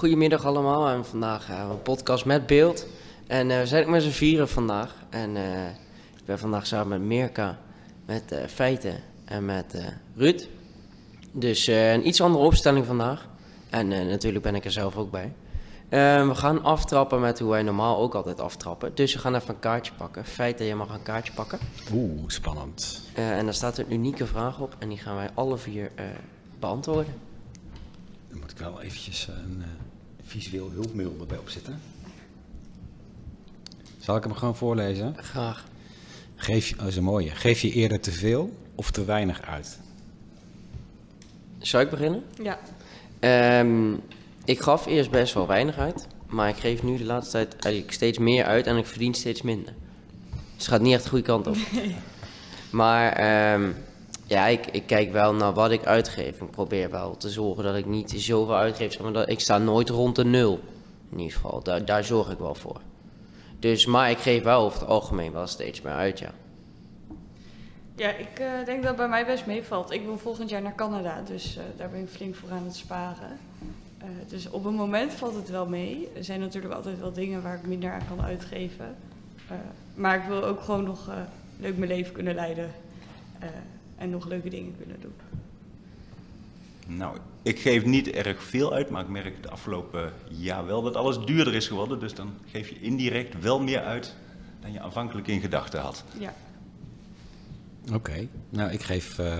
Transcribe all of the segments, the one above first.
Goedemiddag allemaal en vandaag hebben we een podcast met beeld. En eh, we zijn ook met z'n vieren vandaag. En eh, ik ben vandaag samen met Mirka, met eh, Feiten en met eh, Ruud. Dus eh, een iets andere opstelling vandaag. En eh, natuurlijk ben ik er zelf ook bij. Eh, we gaan aftrappen met hoe wij normaal ook altijd aftrappen. Dus we gaan even een kaartje pakken. Feiten, je mag een kaartje pakken. Oeh, spannend. Eh, en daar staat een unieke vraag op. En die gaan wij alle vier eh, beantwoorden. Dan moet ik wel eventjes een eh, visueel hulpmiddel erbij opzetten. Zal ik hem gewoon voorlezen? Graag. Geef je, oh, dat is een mooie. Geef je eerder te veel of te weinig uit? Zal ik beginnen? Ja. Ehm, ik gaf eerst best wel weinig uit, maar ik geef nu de laatste tijd eigenlijk steeds meer uit en ik verdien steeds minder. Dus het gaat niet echt de goede kant op. Maar ehm, ja, ik, ik kijk wel naar wat ik uitgeef. Ik probeer wel te zorgen dat ik niet zoveel uitgeef. Maar dat, ik sta nooit rond de nul, in ieder geval. Daar, daar zorg ik wel voor. Dus, maar ik geef wel over het algemeen wel steeds meer uit, ja. Ja, ik eh, denk dat het bij mij best meevalt. Ik wil volgend jaar naar Canada, dus eh, daar ben ik flink voor aan het sparen. Eh, dus op een moment valt het wel mee. Er zijn natuurlijk altijd wel dingen waar ik minder aan kan uitgeven. Maar ik wil ook gewoon nog leuk mijn leven kunnen leiden. En nog leuke dingen kunnen doen. Nou, ik geef niet erg veel uit, maar ik merk de afgelopen jaar wel dat alles duurder is geworden. Dus dan geef je indirect wel meer uit dan je aanvankelijk in gedachten had. Ja. Oké. Nou, ik geef eh,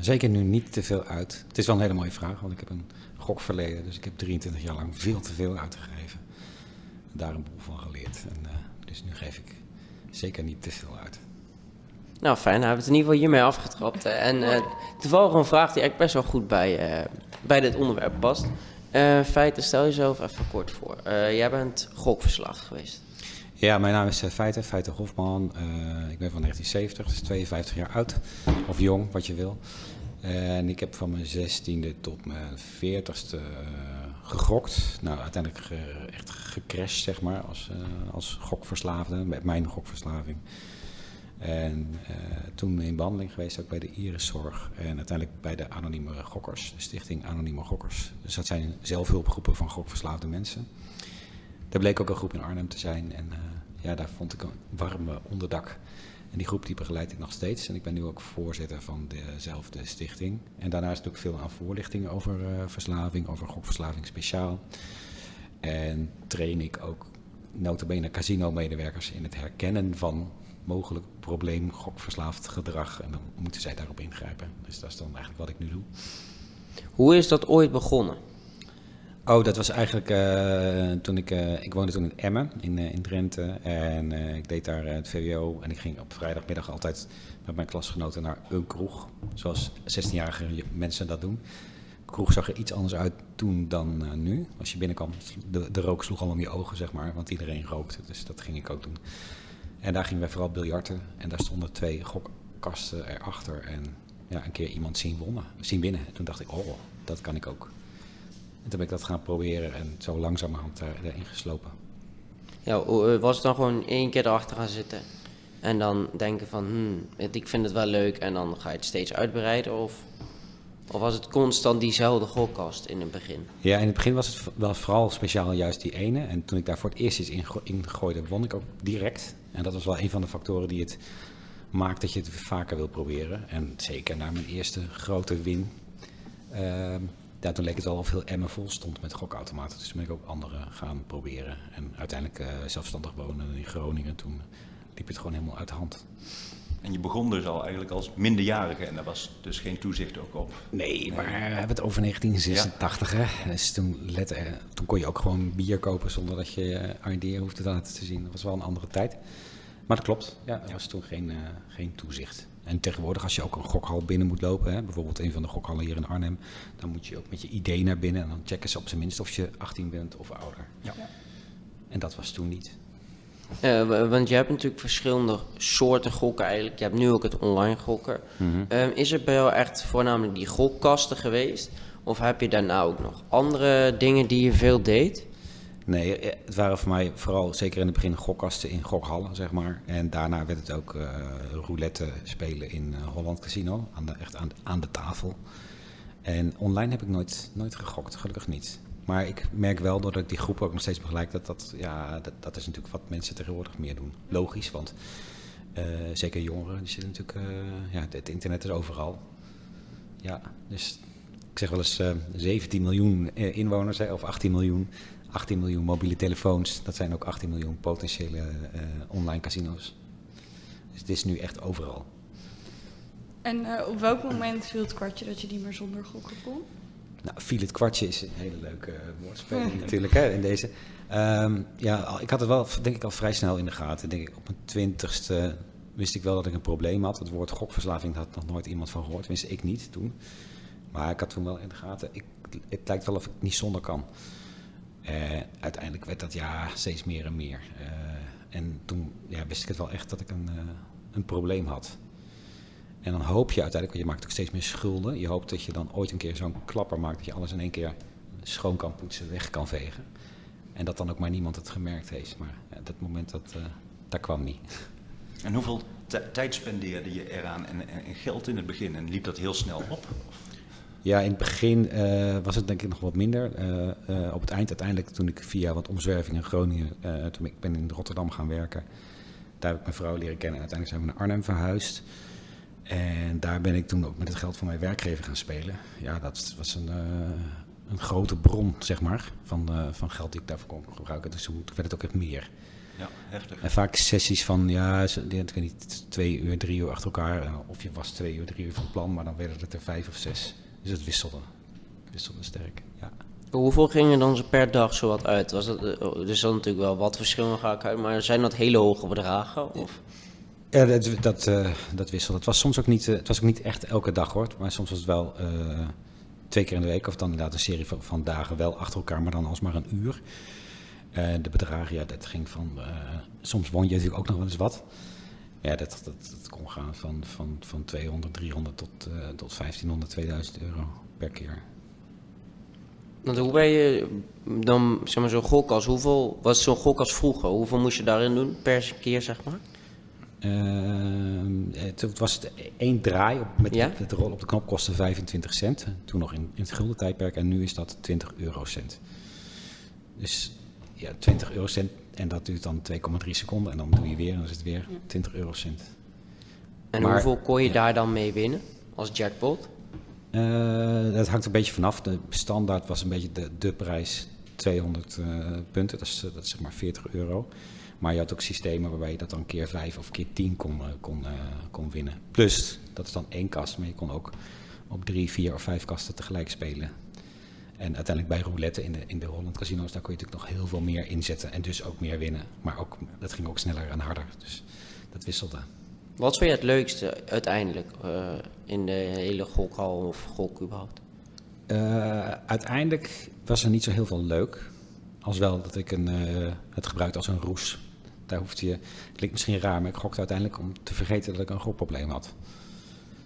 zeker nu niet te veel uit. Het is wel een hele mooie vraag, want ik heb een gokverleden. Dus ik heb 23 jaar lang veel te veel uitgegeven. Daar een boel van geleerd. En, eh, dus nu geef ik zeker niet te veel uit. Nou, fijn. Dan hebben we het in ieder geval hiermee afgetrapt. En eh toevallig een vraag die eigenlijk best wel goed bij, eh, bij dit onderwerp past. Eh feiten, stel jezelf even kort voor. Jij bent gokverslaafd geweest. Ja, mijn naam is uh, Feite, Feite Hofman. Ik ben van 1970, dus 52 jaar oud. Of jong, wat je wil. En ik heb van mijn 16e tot mijn 40ste eh, gegokt. Nou, uiteindelijk echt gecrashed, zeg maar, als, als gokverslaafde, met mijn gokverslaving. En eh, toen in behandeling geweest, ook bij de Iriszorg. En uiteindelijk bij de Anonieme Gokkers, de stichting Anonieme Gokkers. Dus dat zijn zelfhulpgroepen van gokverslaafde mensen. Daar bleek ook een groep in Arnhem te zijn. En eh, ja, daar vond ik een warm eh, onderdak. En die groep die begeleid ik nog steeds. En ik ben nu ook voorzitter van dezelfde stichting. En daarnaast doe ik veel aan voorlichting over eh, verslaving, over gokverslaving speciaal. En train ik ook notabene casino-medewerkers in het herkennen van mogelijk probleem gokverslaafd gedrag. En dan moeten zij daarop ingrijpen. Dus dat is dan eigenlijk wat ik nu doe. Hoe is dat ooit begonnen? Oh, dat was eigenlijk eh, toen ik... eh, ik woonde toen in Emmen, in, eh, in Drenthe. En eh, ik deed daar eh, het VWO. En ik ging op vrijdagmiddag altijd met mijn klasgenoten naar een kroeg. Zoals 16-jarige mensen dat doen. De kroeg zag er iets anders uit toen dan eh, nu. Als je binnenkwam, de, de rook sloeg al om je ogen, zeg maar. Want iedereen rookte, dus dat ging ik ook doen. En daar gingen wij vooral biljarten. En daar stonden twee gokkasten erachter. En ja, een keer iemand zien, wonnen, zien winnen. En toen dacht ik, oh, dat kan ik ook. En toen ben ik dat gaan proberen en zo langzamerhand daar, erin geslopen. Ja, eh, was het dan gewoon één keer erachter gaan zitten en dan denken van, hmm, het- ik vind het wel leuk en dan ga je het steeds uitbreiden? Of, of was het constant diezelfde gokkast in het begin? Ja, in het begin was het wel vooral speciaal juist die ene. En toen ik daar voor het eerst iets in, in gooide, won ik ook direct. En dat was wel een van de factoren die het maakt dat je het vaker wil proberen. En zeker na mijn eerste grote win. ja, toen leek het al of heel emmen vol stond met gokautomaten. Dus toen ben ik ook andere gaan proberen. En uiteindelijk eh, zelfstandig wonen in Groningen. Toen liep het gewoon helemaal uit de hand. En je begon dus al eigenlijk als minderjarige en daar was dus geen toezicht ook op. Nee, maar we hebben het over 1986, hè. Dus toen, eh, toen kon je ook gewoon bier kopen zonder dat je eh, ID hoefde te laten te zien. Dat was wel een andere tijd. Maar dat klopt, ja, er was toen geen, eh, geen toezicht. En tegenwoordig als je ook een gokhal binnen moet lopen, hè, bijvoorbeeld een van de gokhallen hier in Arnhem, dan moet je ook met je ID naar binnen en dan checken ze op zijn minst of je 18 bent of ouder. Ja. En dat was toen niet. Eh, want je hebt natuurlijk verschillende soorten gokken eigenlijk. Je hebt nu ook het online gokken. Ehm, is het bij jou echt voornamelijk die gokkasten geweest? Of heb je daarna ook nog andere dingen die je veel deed? Nee, eh, het waren voor mij vooral zeker in het begin gokkasten in gokhallen, zeg maar. En daarna werd het ook eh, roulette spelen in Holland Casino, aan de, echt aan, aan de tafel. En online heb ik nooit, nooit gegokt, gelukkig niet. Maar ik merk wel, doordat ik die groep ook nog steeds begeleid, dat dat, ja, dat, dat is natuurlijk wat mensen tegenwoordig meer doen. Logisch, want eh, zeker jongeren, die zitten natuurlijk, eh, ja, het internet is overal. Ja, dus ik zeg wel eens eh 17 miljoen eh, inwoners, hè, of 18 miljoen. 18 miljoen mobiele telefoons, dat zijn ook 18 miljoen potentiële online casino's. Dus het is nu echt overal. En op welk moment viel het kwartje dat je niet meer zonder gokken kon? Nou, viel het kwartje is een hele leuke eh, woordspeling natuurlijk hè, in deze. Ehm, ja, ik had het wel denk ik al vrij snel in de gaten. Denk ik, op mijn twintigste wist ik wel dat ik een probleem had. Het woord gokverslaving had nog nooit iemand van gehoord. Tenminste, ik niet toen. Maar ik had toen wel in de gaten. Ik, het lijkt wel of ik niet zonder kan. Eh, uiteindelijk werd dat ja steeds meer en meer. Eh, en toen ja, wist ik het wel echt dat ik een, een probleem had. En dan hoop je uiteindelijk, want je maakt ook steeds meer schulden. Je hoopt dat je dan ooit een keer zo'n klapper maakt dat je alles in één keer schoon kan poetsen, weg kan vegen. En dat dan ook maar niemand het gemerkt heeft. Maar dat moment, dat, dat kwam niet. En hoeveel ti- tijd spendeerde je eraan en, en, en geld in het begin? En liep dat heel snel op? Ja, in het begin eh, was het denk ik nog wat minder. Eh, op het eind uiteindelijk, toen ik via wat omzwerving in Groningen, toen ik ben in Rotterdam gaan werken, daar heb ik mijn vrouw leren kennen en uiteindelijk zijn we naar Arnhem verhuisd. En daar ben ik toen ook met het geld van mijn werkgever gaan spelen. Ja, dat was een, eh, een grote bron, zeg maar, van, eh, van geld die ik daarvoor kon gebruiken. Dus toen werd het ook echt meer. Ja, heftig. En vaak sessies van, ja, ze- ik weet niet, twee uur, drie uur achter elkaar. Of je was twee uur, drie uur van plan, maar dan werden het er vijf of zes. Dus het wisselde. Wisselde sterk, ja. Hoeveel gingen dan zo per dag zo wat uit? Was dat, eh, oh, er zal natuurlijk wel wat verschillen ga ik uit, maar zijn dat hele hoge bedragen? Of? Ja, dat, dat, eh, dat wisselde. Het was soms ook niet, eh, het was ook niet echt elke dag hoor. Maar soms was het wel eh, twee keer in de week. Of dan inderdaad een serie van, dagen wel achter elkaar, maar dan alsmaar een uur. De bedragen, ja, dat ging van... soms won je natuurlijk ook nog wel eens wat. Ja, dat, dat, kon gaan van, van, van 200, 300 tot, tot 1500, 2000 euro per keer. Want hoe ben je dan, zeg maar, zo'n gok als hoeveel, was zo'n als vroeger? Hoeveel moest je daarin doen per keer, zeg maar? Ehm, eh, toen was het één draai op, met Ja? rol op de knop kostte 25 cent. Toen nog in, in het gulden tijdperk en nu is dat 20 eurocent. Dus ja, 20 eurocent en dat duurt dan 2,3 seconden en dan doe je weer en dan is het weer 20 eurocent. En Maar- hoeveel kon je ja. daar dan mee winnen als jackpot? Eh, dat hangt een beetje vanaf. De standaard was een beetje de, de prijs 200 eh, punten, dat is, eh, dat is zeg maar 40 euro. Maar je had ook systemen waarbij je dat dan keer 5 of keer 10 kon, eh, kon, eh, kon winnen. Plus, dat is dan één kast, maar je kon ook op drie, vier of vijf kasten tegelijk spelen. En uiteindelijk bij roulette in de, in de Holland casinos, daar kon je natuurlijk nog heel veel meer inzetten en dus ook meer winnen. Maar ook, dat ging ook sneller en harder, dus dat wisselde. Wat vind je het leukste uiteindelijk eh, in de hele gokhal of gok überhaupt? Eh, uiteindelijk was er niet zo heel veel leuk. Als wel dat ik een, eh, het gebruikte als een roes. Daar hoefde je, het klinkt misschien raar, maar ik gokte uiteindelijk om te vergeten dat ik een gokprobleem had.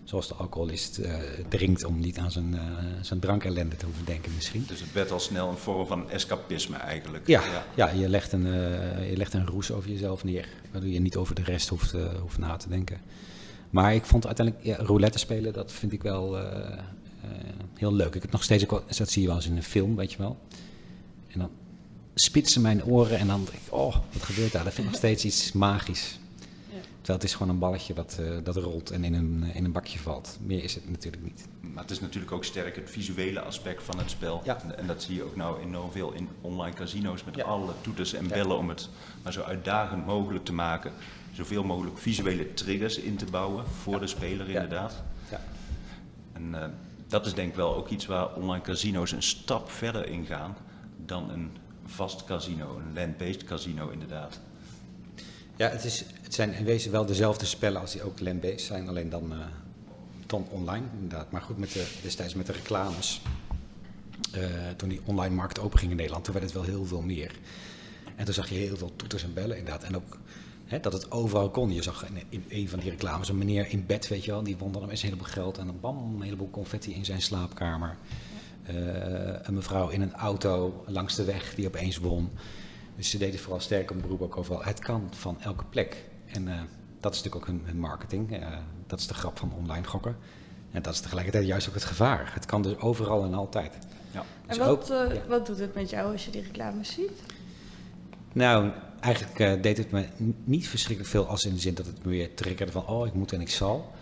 Zoals de alcoholist eh, drinkt om niet aan zijn, eh zijn drankellende te hoeven denken misschien. Dus het werd al snel een vorm van escapisme eigenlijk. Ja, ja. je, legt een, eh, je legt een roes over jezelf neer. Waardoor je niet over de rest hoeft, hoeft na te denken. Maar ik vond uiteindelijk ja, roulette spelen, dat vind ik wel heel leuk. Ik heb nog steeds dat zie je wel eens in een film, weet je wel. En dan spitsen mijn oren en dan denk ik, oh, wat gebeurt daar? Dat vind ik nog steeds iets magisch. Ja. Terwijl het is gewoon een balletje dat, eh, dat rolt en in een, in een bakje valt. Meer is het natuurlijk niet. Maar het is natuurlijk ook sterk het visuele aspect van het spel. Ja. En, en dat zie je ook nou enorm veel in online casino's met Ja. alle toeters en Ja. bellen om het maar zo uitdagend mogelijk te maken. Zoveel mogelijk visuele triggers in te bouwen voor de speler inderdaad. Ja. En eh, dat is denk ik wel ook iets waar online casino's een stap verder in gaan dan een vast casino, een land-based casino inderdaad. Ja, het, is, het zijn in wezen wel dezelfde spellen als die ook land-based zijn, alleen dan, eh, dan online inderdaad. Maar goed, met de, destijds met de reclames, eh, toen die online markt open ging in Nederland, toen werd het wel heel veel meer. En toen zag je heel veel toeters en bellen inderdaad. En ook dat het overal kon. Je zag in, in een van die reclames een meneer in bed, weet je wel, die won dan een heleboel geld en dan bam, een heleboel confetti in zijn slaapkamer. Eh, een mevrouw in een auto langs de weg die opeens won. Dus ze deden vooral sterk een beroep ook overal. Het kan van elke plek. En eh, dat is natuurlijk ook hun, hun marketing. Eh, dat is de grap van online gokken. En dat is tegelijkertijd juist ook het gevaar. Het kan dus overal en altijd. Ja. En Dus wat, ook- eh, ja. wat doet het met jou als je die reclames ziet? Nou, eigenlijk eh, deed het me niet verschrikkelijk veel als in de zin dat het me weer triggerde van oh, ik moet en ik zal.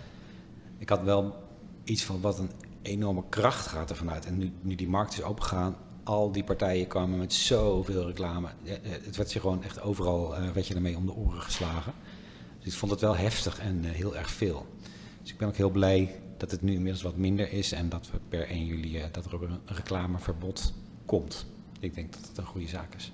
Ik had wel iets van wat een enorme kracht gaat er vanuit. En nu, nu die markt is opengegaan, al die partijen kwamen met zoveel reclame. Eh, Het werd je gewoon echt overal eh werd je ermee om de oren geslagen. Dus ik vond het wel heftig en eh, heel erg veel. Dus ik ben ook heel blij dat het nu inmiddels wat minder is en dat we per 1 juli dat er een reclameverbod komt. Ik denk dat het een goede zaak is.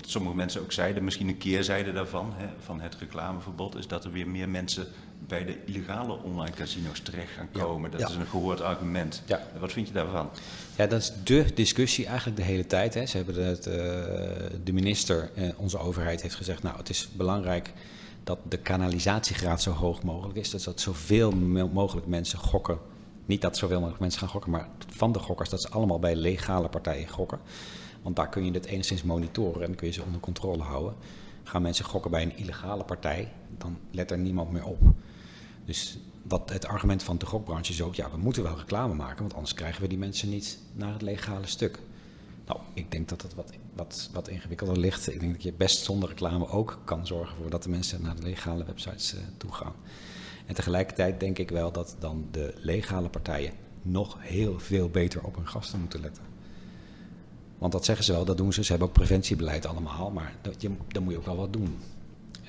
Wat sommige mensen ook zeiden, misschien een keerzijde daarvan, hè, van het reclameverbod, is dat er weer meer mensen bij de illegale online casino's terecht gaan Ja. komen. Dat Ja. is een gehoord argument. Ja. Wat vind je daarvan? Ja, dat is de discussie eigenlijk de hele tijd. Hè. Ze hebben het, eh, de minister, eh, onze overheid, heeft gezegd... nou, het is belangrijk dat de kanalisatiegraad zo hoog mogelijk is. Dus dat zoveel mo- mogelijk mensen gokken. Niet dat zoveel mogelijk mensen gaan gokken, maar van de gokkers... dat ze allemaal bij legale partijen gokken. Want daar kun je het enigszins monitoren en kun je ze onder controle houden. Gaan mensen gokken bij een illegale partij, dan let er niemand meer op. Dus wat het argument van de gokbranche is ook, ja, we moeten wel reclame maken, want anders krijgen we die mensen niet naar het legale stuk. Nou, ik denk dat het wat, wat, wat ingewikkelder ligt. Ik denk dat je best zonder reclame ook kan zorgen voor dat de mensen naar de legale websites eh, toe gaan. En tegelijkertijd denk ik wel dat dan de legale partijen nog heel veel beter op hun gasten moeten letten. Want dat zeggen ze wel, dat doen ze. Ze hebben ook preventiebeleid allemaal, maar dat, je, dan moet je ook wel wat doen.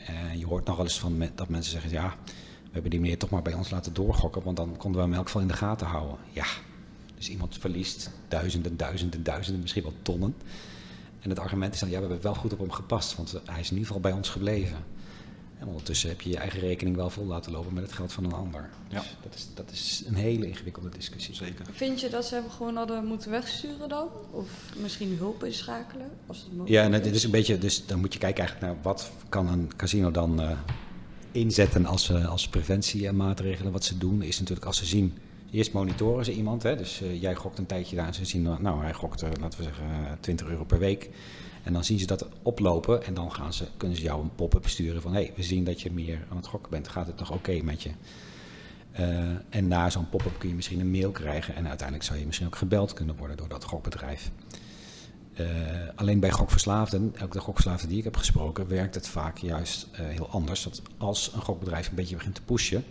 En je hoort nog wel eens van dat mensen zeggen, ja, we hebben die meneer toch maar bij ons laten doorgokken, want dan konden we hem in elk geval in de gaten houden. Ja, dus iemand verliest duizenden, duizenden, duizenden, misschien wel tonnen. En het argument is dan, ja, we hebben wel goed op hem gepast, want hij is in ieder geval bij ons gebleven. En ondertussen heb je je eigen rekening wel vol laten lopen met het geld van een ander. Ja. Dus dat, is, dat is een hele ingewikkelde discussie. Zeker. Vind je dat ze hem gewoon hadden moeten wegsturen dan? Of misschien hulp inschakelen? Als het mogelijk Ja, en dit is een beetje, dus dan moet je kijken eigenlijk naar wat kan een casino dan eh, inzetten als, eh, als preventiemaatregelen. Wat ze doen is natuurlijk als ze zien, eerst monitoren ze iemand. Hè, dus eh, jij gokt een tijdje daar en ze zien, nou hij gokt, eh, laten we zeggen, eh, 20 euro per week. En dan zien ze dat oplopen en dan gaan ze, kunnen ze jou een pop-up sturen van, hé, hey, we zien dat je meer aan het gokken bent. Gaat het nog oké met je? Eh, en na zo'n pop-up kun je misschien een mail krijgen en uiteindelijk zou je misschien ook gebeld kunnen worden door dat gokbedrijf. Eh, alleen bij gokverslaafden, ook de die ik heb gesproken, werkt het vaak juist eh, heel anders. Dat als een gokbedrijf een beetje begint te pushen,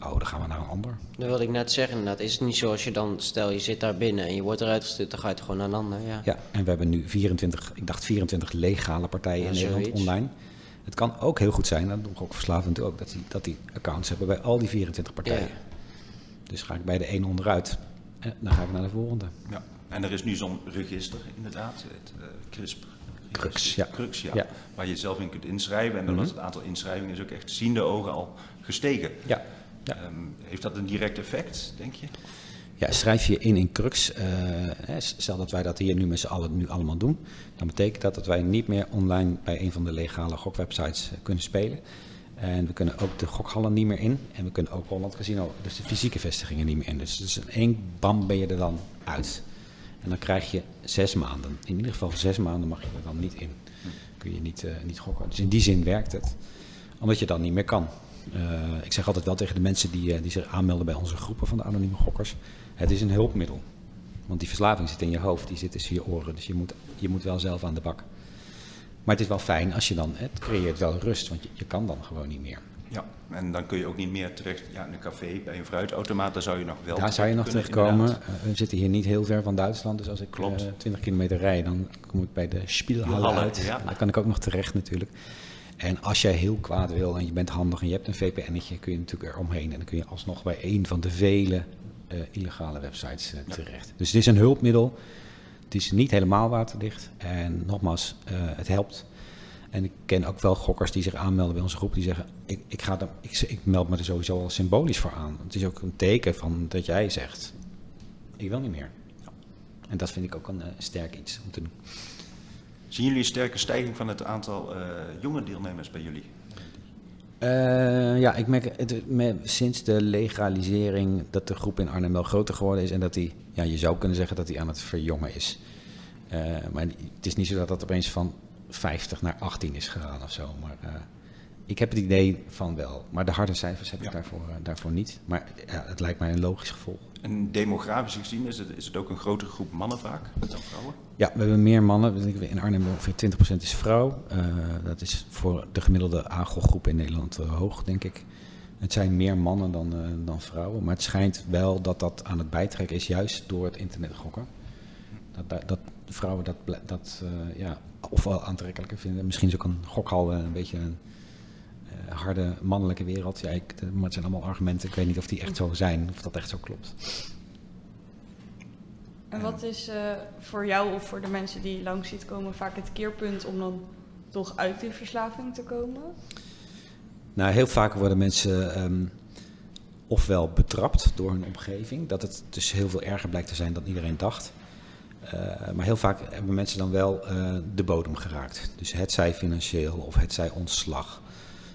oh, dan gaan we naar een ander. Dat wilde ik net zeggen, inderdaad. Is het niet zo als je dan, stel je zit daar binnen en je wordt eruit gestuurd, dan ga je toch gewoon naar een ander, ja. Ja, en we hebben nu 24, ik dacht 24 legale partijen Ja, in Nederland zoiets. online. Het kan ook heel goed zijn, dat doen natuurlijk ook, dat die, dat die accounts hebben bij al die 24 partijen. Ja. Dus ga ik bij de ene onderuit, en dan ga ik naar de volgende. Ja. En er is nu zo'n register, inderdaad, het eh, CRISP. Crux, ja. Crux, ja. Ja. Waar je zelf in kunt inschrijven. En dan Mhm. was het aantal inschrijvingen is ook echt ziende ogen al gestegen. Ja, ja. Ehm, heeft dat een direct effect, denk je? Ja, schrijf je in in Crux. hè, stel dat wij dat hier nu met z'n allen nu allemaal doen. Dan betekent dat dat wij niet meer online bij een van de legale gokwebsites eh, kunnen spelen. En we kunnen ook de gokhallen niet meer in. En we kunnen ook Holland Casino, dus de fysieke vestigingen niet meer in. Dus, dus in één bam ben je er dan uit. En dan krijg je zes maanden. In ieder geval zes maanden mag je er dan niet in. Kun je niet, eh, niet gokken. Dus in die zin werkt het. Omdat je dan niet meer kan. Eh, ik zeg altijd wel tegen de mensen die, eh, die zich aanmelden bij onze groepen van de anonieme gokkers. Het is een hulpmiddel. Want die verslaving zit in je hoofd, die zit tussen je oren. Dus je moet, je moet wel zelf aan de bak. Maar het is wel fijn als je dan, het creëert wel rust, want je, je kan dan gewoon niet meer. Ja. En dan kun je ook niet meer terecht ja, in een café, bij een fruitautomaat, daar zou je nog wel Daar zou je nog terechtkomen. Eh, we zitten hier niet heel ver van Duitsland, dus als ik Klopt. eh, 20 kilometer rijd, dan kom ik bij de Spielhalle Spielhalle, uit. ja. Daar kan ik ook nog terecht natuurlijk. En als jij heel kwaad wil en je bent handig en je hebt een VPN'tje, kun je natuurlijk eromheen. En dan kun je alsnog bij een van de vele eh, illegale websites eh, terecht. Dus het is een hulpmiddel. Het is niet helemaal waterdicht. En nogmaals, eh, het helpt. En ik ken ook wel gokkers die zich aanmelden bij onze groep. Die zeggen, ik, ik, ga er, ik, ik meld me er sowieso al symbolisch voor aan. Het is ook een teken van dat jij zegt, ik wil niet meer. En dat vind ik ook een sterk iets om te doen. Zien jullie een sterke stijging van het aantal eh, jonge deelnemers bij jullie? Eh, ja, ik merk het, sinds de legalisering dat de groep in Arnhem wel groter geworden is. En dat die, ja, je zou kunnen zeggen dat die aan het verjongen is. Eh, maar het is niet zo dat dat opeens van 50 naar 18 is gegaan of zo. Maar ik heb het idee van wel, maar de harde cijfers heb ik Ja. daarvoor, eh, daarvoor niet. Maar ja, het lijkt mij een logisch gevolg. En demografisch gezien is het, is het ook een grotere groep mannen vaak dan vrouwen? Ja, we hebben meer mannen. In Arnhem ongeveer 20% is vrouw. Eh, dat is voor de gemiddelde AGO-groep in Nederland eh, hoog, denk ik. Het zijn meer mannen dan, dan vrouwen. Maar het schijnt wel dat dat aan het bijtrekken is, juist door het internet gokken. Dat, dat, dat vrouwen dat, dat ja, ofwel aantrekkelijker vinden. Misschien is ook een gokhal een beetje een harde mannelijke wereld. Ja, ik, de- maar het zijn allemaal argumenten. Ik weet niet of die echt zo zijn, of dat echt zo klopt. En wat is eh, voor jou of voor de mensen die je langs ziet komen vaak het keerpunt om dan toch uit die verslaving te komen? Nou, heel vaak worden mensen ehm, ofwel betrapt door hun omgeving, dat het dus heel veel erger blijkt te zijn dan iedereen dacht. Eh, maar heel vaak hebben mensen dan wel eh, de bodem geraakt. Dus het zij financieel of het zij ontslag,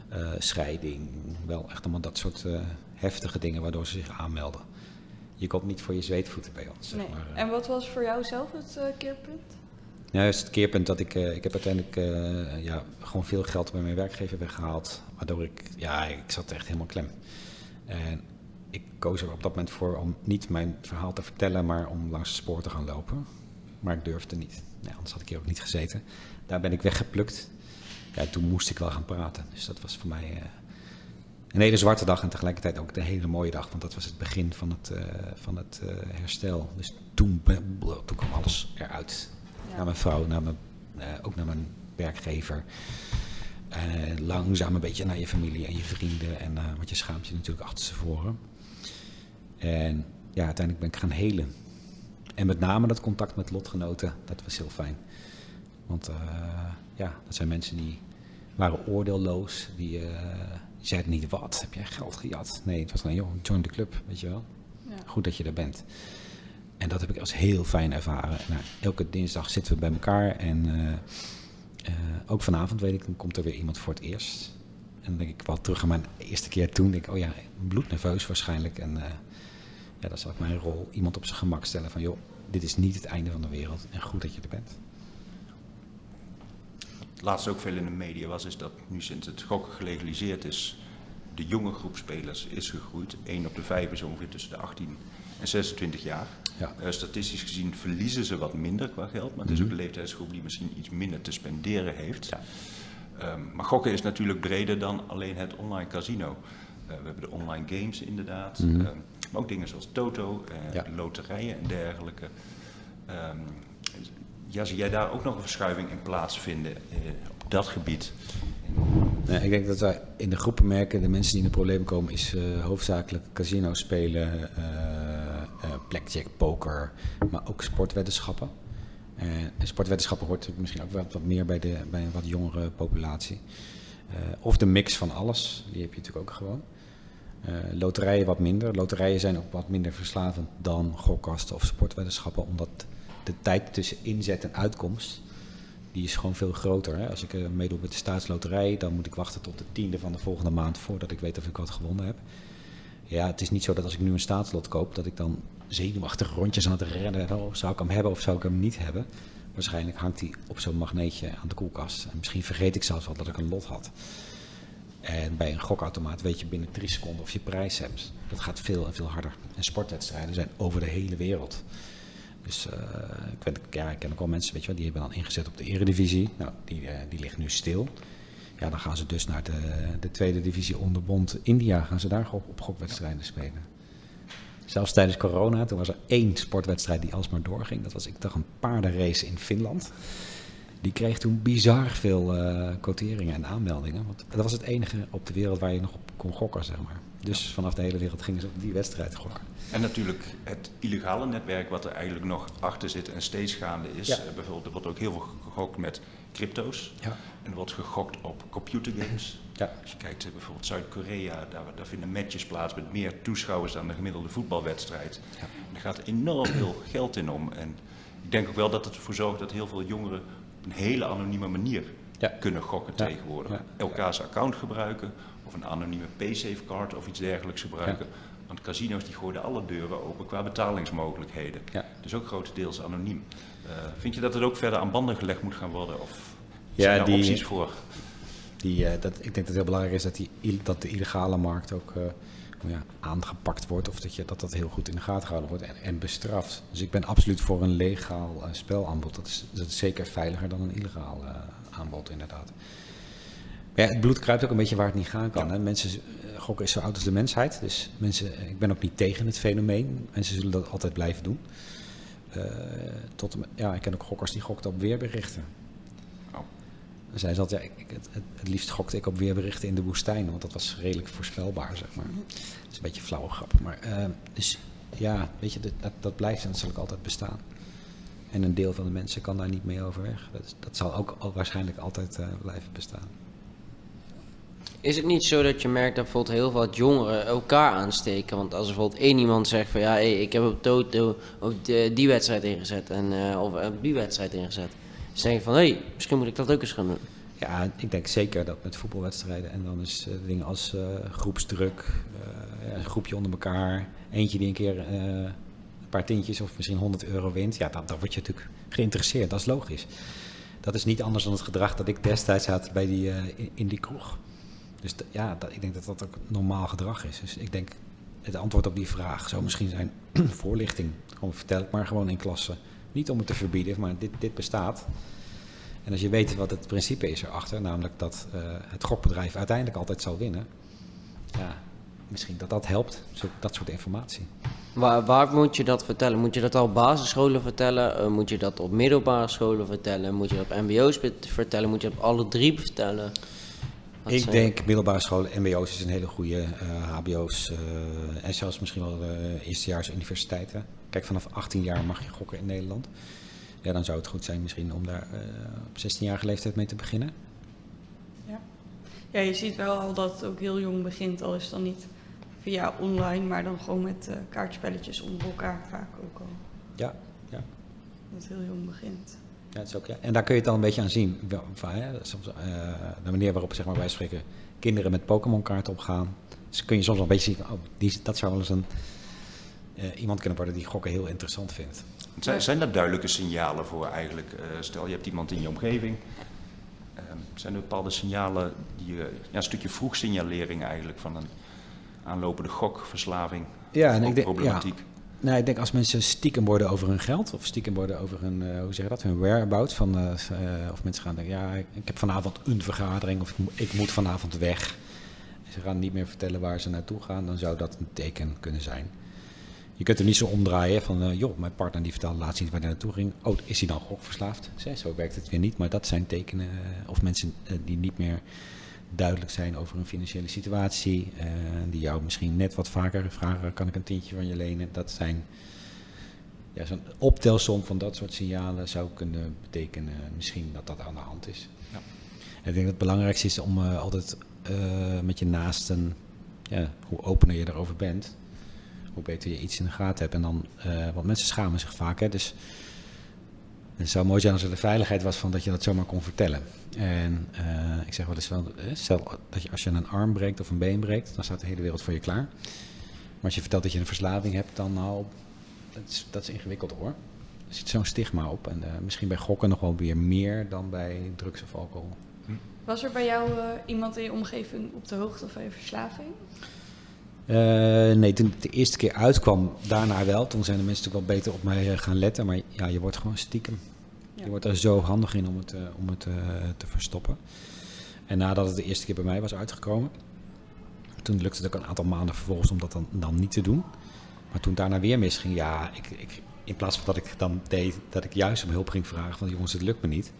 eh, scheiding, wel echt allemaal dat soort eh, heftige dingen waardoor ze zich aanmelden. Je komt niet voor je zweetvoeten bij ons. Zeg Nee. maar. En wat was voor jou zelf het eh, keerpunt? Is het keerpunt dat ik, eh, ik heb uiteindelijk eh, ja, gewoon veel geld bij mijn werkgever weggehaald. Waardoor ik, ja, ik zat echt helemaal klem. En ik koos er op dat moment voor om niet mijn verhaal te vertellen, maar om langs het spoor te gaan lopen. Maar ik durfde niet. Nee, anders had ik hier ook niet gezeten. Daar ben ik weggeplukt. Ja, toen moest ik wel gaan praten. Dus dat was voor mij eh, een hele zwarte dag en tegelijkertijd ook een hele mooie dag. Want dat was het begin van het, eh, van het eh, herstel. Dus toen, toen kwam alles eruit Ja. naar mijn vrouw, naar mijn, ook naar mijn werkgever. Langzaam een beetje naar je familie en je vrienden. En, want je schaamt je natuurlijk achterstevoren. En ja, uiteindelijk ben ik gaan helen. En met name dat contact met lotgenoten, dat was heel fijn. Want ja, dat zijn mensen die waren oordeelloos. Die, die zeiden niet, wat, heb jij geld gejat? Nee, het was gewoon, joh, join de club, weet je wel. Ja. Goed dat je er bent. En dat heb ik als heel fijn ervaren. Nou, elke dinsdag zitten we bij elkaar. En eh, eh, ook vanavond weet ik, dan komt er weer iemand voor het eerst. En dan denk ik wel terug aan mijn eerste keer toen. Denk ik, oh ja, bloednerveus waarschijnlijk. En ja, dan zal ik mijn rol iemand op zijn gemak stellen van... joh, dit is niet het einde van de wereld. En goed dat je er bent. Het laatste ook veel in de media was, is dat nu sinds het gokken gelegaliseerd is, de jonge groep spelers is gegroeid. 1 op de 5 is ongeveer tussen de 18 en 26 jaar. Ja. Eh, statistisch gezien verliezen ze wat minder qua geld, maar het is ook de leeftijdsgroep die misschien iets minder te spenderen heeft. Ja. Ehm, maar gokken is natuurlijk breder dan alleen het online casino. Eh, we hebben de online games inderdaad, Mhm. ehm, maar ook dingen zoals Toto, eh, Ja. loterijen en dergelijke. Ehm, ja, zie jij daar ook nog een verschuiving in plaatsvinden eh, op dat gebied? Ik denk dat wij in de groepen merken, de mensen die in de problemen komen, is eh, hoofdzakelijk casino spelen, eh, blackjack, poker, maar ook sportweddenschappen. En sportweddenschappen hoort misschien ook wat, wat meer bij, de, bij een wat jongere populatie. Of de mix van alles, die heb je natuurlijk ook gewoon. Loterijen wat minder. Loterijen zijn ook wat minder verslavend dan gokkasten of sportweddenschappen, omdat de tijd tussen inzet en uitkomst die is gewoon veel groter. Hè? Als ik eh, meedoe met de staatsloterij, dan moet ik wachten tot de tiende van de volgende maand voordat ik weet of ik wat gewonnen heb. Ja, het is niet zo dat als ik nu een staatslot koop, dat ik dan zenuwachtig rondjes aan het rennen. Oh, zou ik hem hebben of zou ik hem niet hebben? Waarschijnlijk hangt hij op zo'n magneetje aan de koelkast. En misschien vergeet ik zelfs wel dat ik een lot had. En bij een gokautomaat weet je binnen drie seconden of je prijs hebt. Dat gaat veel en veel harder. En sportwedstrijden zijn over de hele wereld. Dus eh, ik, ja, ik ken ook wel mensen, weet je wel, die hebben dan ingezet op de eredivisie. Nou, die, eh, die ligt nu stil. Ja, dan gaan ze dus naar de, de tweede divisie onderbond India. Gaan ze daar op, op gokwedstrijden spelen. Zelfs tijdens corona, toen was er één sportwedstrijd die alsmaar doorging. Dat was, ik dacht, een paardenrace in Finland. Die kreeg toen bizar veel eh quoteringen en aanmeldingen. Want dat was het enige op de wereld waar je nog op kon gokken, zeg maar. Dus vanaf de hele wereld gingen ze op die wedstrijd gokken. En natuurlijk het illegale netwerk wat er eigenlijk nog achter zit en steeds gaande is. Ja. Eh, bijvoorbeeld, er wordt ook heel veel gegokt met crypto's. Ja. En er wordt gegokt op computergames. Ja. Als je kijkt eh, bijvoorbeeld Zuid-Korea, daar, daar vinden matches plaats met meer toeschouwers dan de gemiddelde voetbalwedstrijd. Ja. En er gaat enorm veel geld in om. En ik denk ook wel dat het ervoor zorgt dat heel veel jongeren een hele anonieme manier Ja. kunnen gokken Ja. tegenwoordig. Ja. Elkaars account gebruiken of een anonieme Paysafe-card of iets dergelijks gebruiken. Want casino's die gooien alle deuren open qua betalingsmogelijkheden. Ja. Dus ook grotendeels anoniem. Eh, vind je dat het ook verder aan banden gelegd moet gaan worden? Of Ja, zijn daar die- opties voor? Die, eh, dat, ik denk dat het heel belangrijk is dat, die, dat de illegale markt ook eh, ja, aangepakt wordt. Of dat, je, dat dat heel goed in de gaten gehouden wordt en, en bestraft. Dus ik ben absoluut voor een legaal eh, spelaanbod. Dat is, dat is zeker veiliger dan een illegaal eh, aanbod, inderdaad. Maar ja, het bloed kruipt ook een beetje waar het niet gaan kan. Hè? Mensen, eh, gokken is zo oud als de mensheid. Dus mensen, ik ben ook niet tegen het fenomeen. Mensen zullen dat altijd blijven doen. Tot, ja, ik ken ook gokkers die gokten op weerberichten. Zei ze altijd, ja, ik, het, het, het liefst gokte ik op weerberichten in de woestijn, want dat was redelijk voorspelbaar, zeg maar. Dat is een beetje een flauwe grap. Maar, eh, dus ja, weet je, dat, dat, blijft en dat zal ook altijd bestaan. En een deel van de mensen kan daar niet mee overweg. Dat, dat zal ook al, waarschijnlijk altijd eh, blijven bestaan. Is het niet zo dat je merkt dat bijvoorbeeld heel veel jongeren elkaar aansteken? Want als er bijvoorbeeld één iemand zegt van ja, hey, ik heb op Toto op de- die wedstrijd ingezet en, eh, of op die wedstrijd ingezet. Denk je van hé, hey, misschien moet ik dat ook eens gaan doen. Ja, ik denk zeker dat met voetbalwedstrijden en dan is eh, dingen als eh, groepsdruk, eh, een groepje onder elkaar, eentje die een keer een paar tientjes of misschien 100 euro wint, ja, dan, dan word je natuurlijk geïnteresseerd. Dat is logisch. Dat is niet anders dan het gedrag dat ik destijds had bij die, in, in die kroeg. Dus ja, dat, ik denk dat dat ook normaal gedrag is. Dus ik denk, het antwoord op die vraag zou misschien zijn voorlichting. Gewoon vertel het maar gewoon in klassen. Niet om het te verbieden, maar dit, dit bestaat. En als je weet wat het principe is erachter, namelijk dat eh, het gokbedrijf uiteindelijk altijd zal winnen, ja, misschien dat dat helpt, zo, dat soort informatie. Waar, waar moet je dat vertellen? Moet je dat al op basisscholen vertellen? Eh, moet je dat op middelbare scholen vertellen? Moet je dat op mbo's vertellen? Moet je dat op alle drie vertellen? Wat ik zijn- denk middelbare scholen, mbo's is een hele goede, hbo's eh, en zelfs misschien wel eerstejaars universiteiten. Kijk, vanaf 18 jaar mag je gokken in Nederland. Ja, dan zou het goed zijn misschien om daar eh, op 16-jarige leeftijd mee te beginnen. Ja. ja, je ziet wel al dat het ook heel jong begint, al is het dan niet via online, maar dan gewoon met eh, kaartspelletjes onder elkaar vaak ook al. Ja, ja. Dat het heel jong begint. Ja, dat is ook, ja. En daar kun je het dan een beetje aan zien. Wel, van, hè, soms, eh, de manier waarop zeg maar, wij spreken kinderen met Pokémon-kaarten opgaan. Dus kun je soms wel een beetje zien oh, die, dat zou wel eens een, iemand kunnen worden die gokken heel interessant vindt. Zijn, zijn er duidelijke signalen voor eigenlijk? eh, stel je hebt iemand in je omgeving. Ehm, zijn er bepaalde signalen die je, ja, een stukje vroeg signalering eigenlijk van een aanlopende gokverslaving Ja, en ik denk, problematiek? Nou, ik denk als mensen stiekem worden over hun geld, of stiekem worden over hun, eh, hoe zeg je dat, hun whereabouts, van, eh, eh, of mensen gaan denken, ja, ik, heb vanavond een vergadering, of ik, mo- ik moet vanavond weg. Ze gaan niet meer vertellen waar ze naartoe gaan, dan zou dat een teken kunnen zijn. Je kunt er niet zo omdraaien van, eh, joh, mijn partner die vertelde laatst niet waar hij naartoe ging. Oh, is hij dan gokverslaafd? Zo, Zo werkt het weer niet, maar dat zijn tekenen, eh, of mensen eh, die niet meer duidelijk zijn over hun financiële situatie. die jou misschien net wat vaker vragen, kan ik een tientje van je lenen? Dat zijn, ja, zo'n optelsom van dat soort signalen zou kunnen betekenen misschien dat dat aan de hand is. Ja. Ik denk dat het belangrijkste is om altijd met je naasten, ja, hoe opener je erover bent, beter je iets in de gaten hebt. En dan, eh, want mensen schamen zich vaak, hè, dus het zou mooi zijn als er de veiligheid was van dat je dat zomaar kon vertellen. En eh, ik zeg wel eens wel, eh, stel dat je als je een arm breekt of een been breekt, dan staat de hele wereld voor je klaar. Maar als je vertelt dat je een verslaving hebt, dan nou, dat is, dat ingewikkeld hoor. Er zit zo'n stigma op. En misschien bij gokken nog wel weer meer dan bij drugs of alcohol. Was er bij jou iemand in je omgeving op de hoogte van je verslaving? Eh, nee, toen het de eerste keer uitkwam, daarna wel. Toen zijn de mensen natuurlijk wel beter op mij eh, gaan letten. Maar ja, je wordt gewoon stiekem. Ja. Je wordt er zo handig in om het, eh, om het te verstoppen. En nadat het de eerste keer bij mij was uitgekomen, toen lukte het ook een aantal maanden vervolgens om dat dan, dan niet te doen. Maar toen daarna weer misging, ja, ik, ik, in plaats van dat ik dan deed, dat ik juist om hulp ging vragen van jongens, het lukt me niet.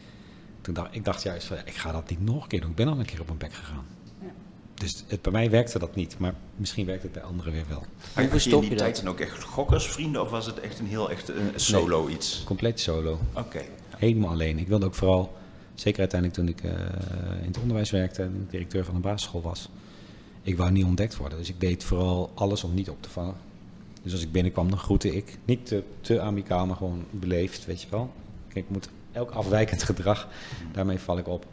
Toen dacht ik dacht juist van, ik ga dat niet nog een keer doen. Ik ben al een keer op mijn bek gegaan. Dus het, bij mij werkte dat niet, maar misschien werkt het bij anderen weer wel. Had je verstop in je die dat? tijd dan ook echt gokkersvrienden of was het echt een heel echt een solo iets? Compleet solo. Oké. Helemaal alleen. Ik wilde ook vooral, zeker uiteindelijk toen ik eh, in het onderwijs werkte en directeur van een basisschool was, ik wou niet ontdekt worden. Dus ik deed vooral alles om niet op te vallen. Dus als ik binnenkwam, dan groette ik. Niet te, te amicaal, maar gewoon beleefd, weet je wel. Kijk, ik moet elk afwijkend gedrag, daarmee val ik op.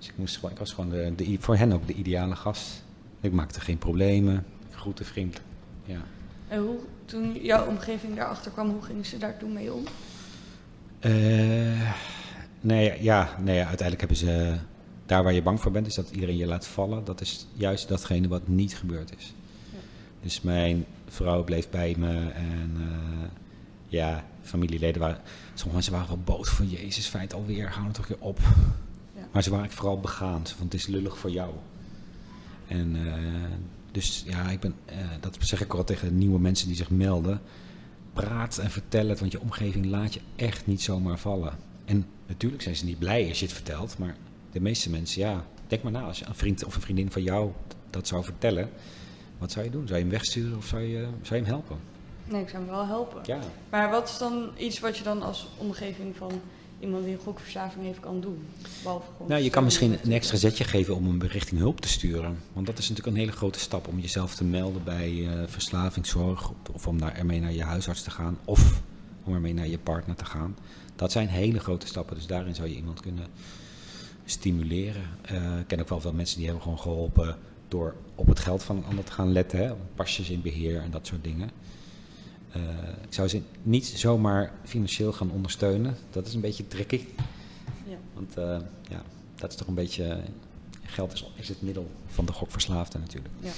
Dus ik, moest gewoon, ik was gewoon de, de, voor hen ook de ideale gast. Ik maakte geen problemen, groette vriendelijk. Ja. En hoe, toen jouw omgeving daarachter kwam, hoe gingen ze daar toen mee om? Eh, nee, ja, nee, uiteindelijk hebben ze daar waar je bang voor bent, is dat iedereen je laat vallen. Dat is juist datgene wat niet gebeurd is. Ja. Dus mijn vrouw bleef bij me en eh, ja, familieleden waren... Sommige mensen waren wel boos van Jezus, feit alweer, hou het toch weer op. Maar ze waren vooral begaan, want het is lullig voor jou. En eh, dus ja, ik ben, eh, dat zeg ik al tegen nieuwe mensen die zich melden. Praat en vertel het, want je omgeving laat je echt niet zomaar vallen. En natuurlijk zijn ze niet blij als je het vertelt, maar de meeste mensen, ja, denk maar na. Als je een vriend of een vriendin van jou dat zou vertellen, wat zou je doen? Zou je hem wegsturen of zou je, zou je hem helpen? Nee, ik zou hem wel helpen. Ja, Maar wat is dan iets wat je dan als omgeving van iemand die een gokverslaving heeft kan doen? Behalve gewoon Nou, je kan misschien een extra zetje geven om hem richting hulp te sturen. Want dat is natuurlijk een hele grote stap om jezelf te melden bij eh, verslavingszorg. Of om daar ermee naar je huisarts te gaan. Of om ermee naar je partner te gaan. Dat zijn hele grote stappen. Dus daarin zou je iemand kunnen stimuleren. Eh, ik ken ook wel veel mensen die hebben gewoon geholpen door op het geld van een ander te gaan letten. Hè? Pasjes in beheer en dat soort dingen. Eh, ik zou ze niet zomaar financieel gaan ondersteunen. Dat is een beetje tricky. Ja. Want eh, ja, dat is toch een beetje. Geld is, is het middel van de gokverslaafde natuurlijk. Ja.